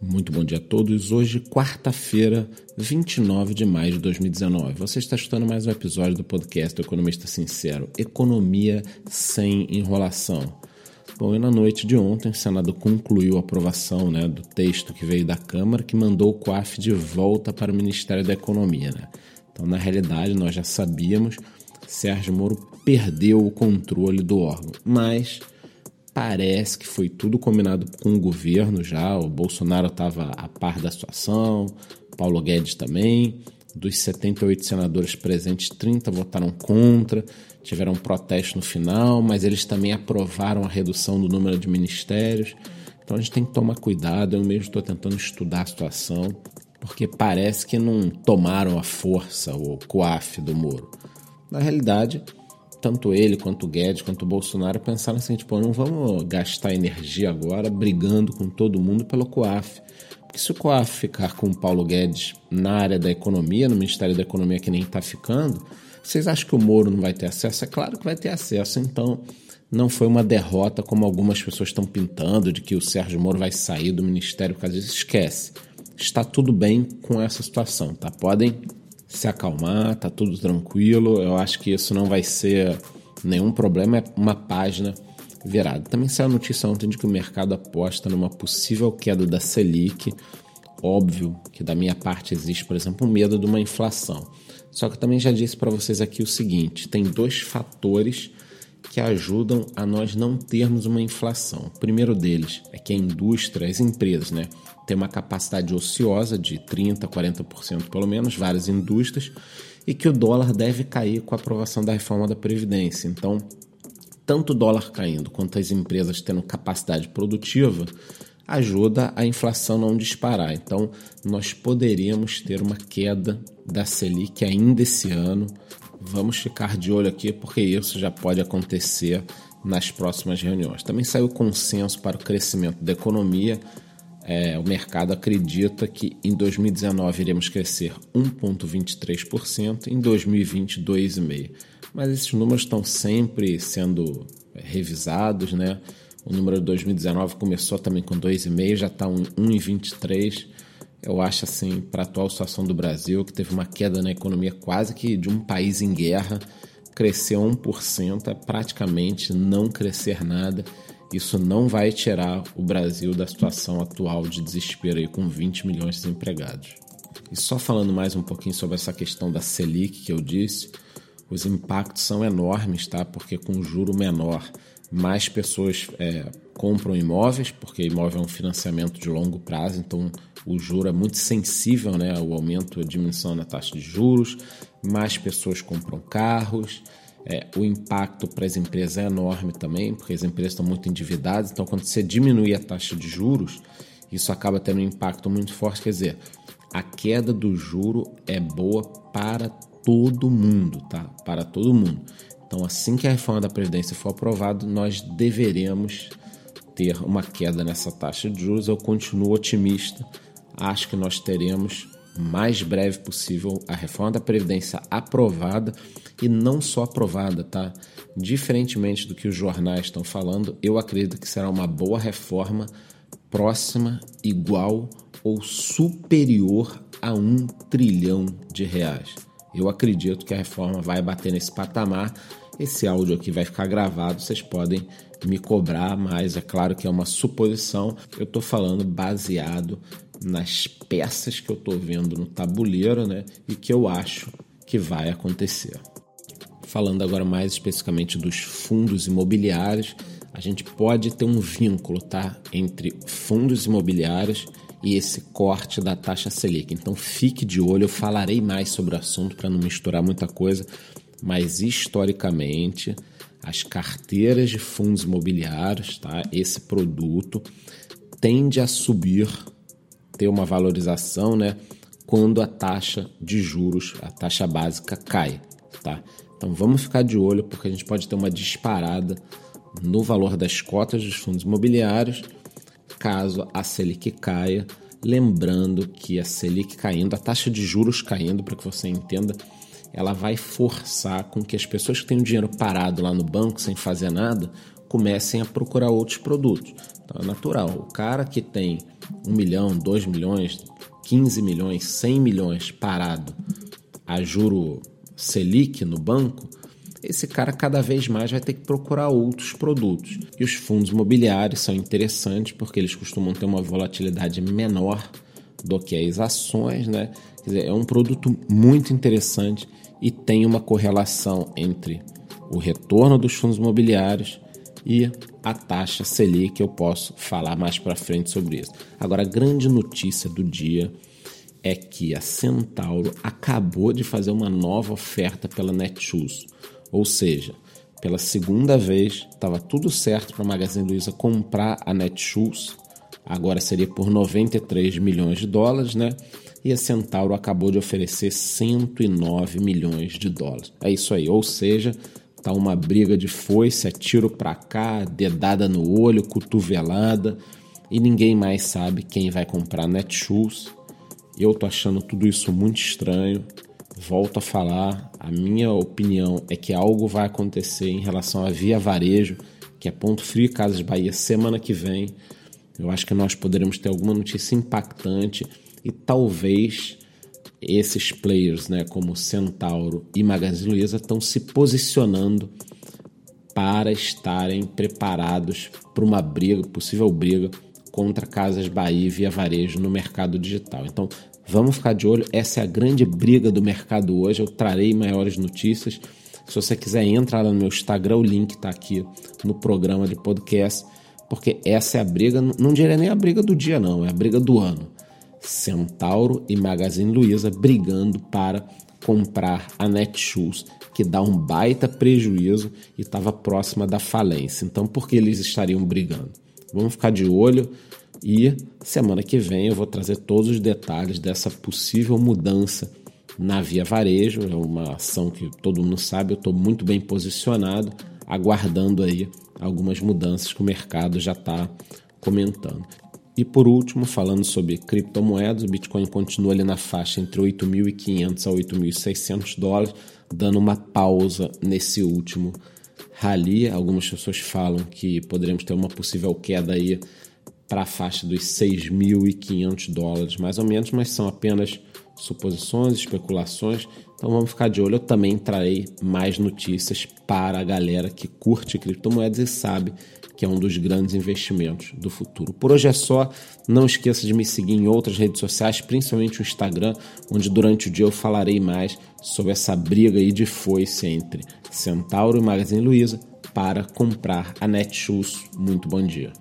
Muito bom dia a todos. Hoje, quarta-feira, 29 de maio de 2019. Você está escutando mais um episódio do podcast do Economista Sincero: Economia sem enrolação. Bom, e na noite de ontem, o Senado concluiu a aprovação né, do texto que veio da Câmara, que mandou o COAF de volta para o Ministério da Economia. Né? Então, na realidade, nós já sabíamos, Sérgio Moro perdeu o controle do órgão, mas parece que foi tudo combinado com o governo já. O Bolsonaro estava a par da situação, Paulo Guedes também. Dos 78 senadores presentes, 30 votaram contra, tiveram um protesto no final, mas eles também aprovaram a redução do número de ministérios. Então a gente tem que tomar cuidado. Eu mesmo estou tentando estudar a situação, porque parece que não tomaram a força, o coaf do Moro. Na realidade, tanto ele quanto o Guedes, quanto o Bolsonaro pensaram assim, tipo, não vamos gastar energia agora brigando com todo mundo pelo COAF. Porque se o COAF ficar com o Paulo Guedes na área da economia, no Ministério da Economia que nem está ficando, vocês acham que o Moro não vai ter acesso? É claro que vai ter acesso, então não foi uma derrota como algumas pessoas estão pintando, de que o Sérgio Moro vai sair do Ministério por causa disso. Esquece. Está tudo bem com essa situação, tá? Podem se acalmar, tá tudo tranquilo. Eu acho que isso não vai ser nenhum problema, é uma página virada. Também saiu a notícia ontem de que o mercado aposta numa possível queda da Selic. Óbvio que da minha parte existe, por exemplo, um medo de uma inflação. Só que eu também já disse para vocês aqui o seguinte: tem dois fatores que ajudam a nós não termos uma inflação. O primeiro deles é que a indústria, as empresas, né, tem uma capacidade ociosa de 30%, 40% pelo menos, várias indústrias, e que o dólar deve cair com a aprovação da reforma da Previdência. Então, tanto o dólar caindo quanto as empresas tendo capacidade produtiva ajuda a inflação não disparar. Então, nós poderíamos ter uma queda da Selic ainda esse ano Vamos ficar de olho aqui porque isso já pode acontecer nas próximas reuniões. Também saiu consenso para o crescimento da economia. É, o mercado acredita que em 2019 iremos crescer 1,23%, em 2020 2,5%. Mas esses números estão sempre sendo revisados, né? O número de 2019 começou também com 2,5, já está 1,23 eu acho assim, para a atual situação do Brasil, que teve uma queda na economia quase que de um país em guerra, crescer 1% é praticamente não crescer nada. Isso não vai tirar o Brasil da situação atual de desespero aí com 20 milhões de desempregados. E só falando mais um pouquinho sobre essa questão da Selic que eu disse, os impactos são enormes, tá? Porque com juro menor, mais pessoas é, compram imóveis, porque imóvel é um financiamento de longo prazo, então o juro é muito sensível né, ao aumento, a diminuição na taxa de juros, mais pessoas compram carros, é, o impacto para as empresas é enorme também, porque as empresas estão muito endividadas, então quando você diminui a taxa de juros, isso acaba tendo um impacto muito forte, quer dizer, a queda do juro é boa para todo mundo, tá? Para todo mundo. Então, assim que a reforma da Previdência for aprovada, nós deveremos ter uma queda nessa taxa de juros, eu continuo otimista. Acho que nós teremos mais breve possível a reforma da Previdência aprovada e não só aprovada, tá? Diferentemente do que os jornais estão falando, eu acredito que será uma boa reforma próxima, igual ou superior a um trilhão de reais. Eu acredito que a reforma vai bater nesse patamar. Esse áudio aqui vai ficar gravado, vocês podem me cobrar, mas é claro que é uma suposição. Eu estou falando baseado nas peças que eu estou vendo no tabuleiro, né? E que eu acho que vai acontecer. Falando agora mais especificamente dos fundos imobiliários, a gente pode ter um vínculo, tá? Entre fundos imobiliários e esse corte da taxa Selic. Então fique de olho, eu falarei mais sobre o assunto para não misturar muita coisa, mas historicamente as carteiras de fundos imobiliários, tá? Esse produto tende a subir, ter uma valorização, né? Quando a taxa de juros, a taxa básica cai, tá? Então vamos ficar de olho porque a gente pode ter uma disparada no valor das cotas dos fundos imobiliários caso a Selic caia. Lembrando que a Selic caindo, a taxa de juros caindo, para que você entenda, ela vai forçar com que as pessoas que têm o dinheiro parado lá no banco sem fazer nada comecem a procurar outros produtos. Então é natural. O cara que tem 1 milhão, 2 milhões, 15 milhões, 100 milhões parado a juro Selic no banco, esse cara cada vez mais vai ter que procurar outros produtos. E os fundos imobiliários são interessantes porque eles costumam ter uma volatilidade menor do que as ações, né? Quer dizer, é um produto muito interessante e tem uma correlação entre o retorno dos fundos imobiliários e a taxa Selic, eu posso falar mais para frente sobre isso. Agora, a grande notícia do dia é que a Centauro acabou de fazer uma nova oferta pela Netshoes. Ou seja, pela segunda vez, estava tudo certo para a Magazine Luiza comprar a Netshoes. Agora seria por 93 milhões de dólares, né? E a Centauro acabou de oferecer 109 milhões de dólares. É isso aí, ou seja, tá uma briga de foice, é tiro para cá, dedada no olho, cotovelada, e ninguém mais sabe quem vai comprar Netshoes. Eu tô achando tudo isso muito estranho volto a falar, a minha opinião é que algo vai acontecer em relação à Via Varejo, que é Ponto Frio e Casas Bahia semana que vem. Eu acho que nós poderemos ter alguma notícia impactante e talvez esses players, né, como Centauro e Magazine Luiza, estão se posicionando para estarem preparados para uma briga, possível briga contra Casas Bahia e Via Varejo no mercado digital. Então, Vamos ficar de olho, essa é a grande briga do mercado hoje. Eu trarei maiores notícias. Se você quiser, entra lá no meu Instagram, o link está aqui no programa de podcast, porque essa é a briga, não diria nem a briga do dia, não, é a briga do ano. Centauro e Magazine Luiza brigando para comprar a Netshoes, que dá um baita prejuízo e estava próxima da falência. Então, por que eles estariam brigando? Vamos ficar de olho. E semana que vem eu vou trazer todos os detalhes dessa possível mudança na Via Varejo. É uma ação que todo mundo sabe, eu estou muito bem posicionado, aguardando aí algumas mudanças que o mercado já está comentando. E por último, falando sobre criptomoedas, o Bitcoin continua ali na faixa entre 8.500 a 8.600 dólares, dando uma pausa nesse último rally. Algumas pessoas falam que poderemos ter uma possível queda aí para a faixa dos 6.500 dólares, mais ou menos, mas são apenas suposições, especulações. Então vamos ficar de olho. Eu também trarei mais notícias para a galera que curte criptomoedas e sabe que é um dos grandes investimentos do futuro. Por hoje é só. Não esqueça de me seguir em outras redes sociais, principalmente o Instagram, onde durante o dia eu falarei mais sobre essa briga aí de foice entre Centauro e Magazine Luiza para comprar a Netshoes. Muito bom dia.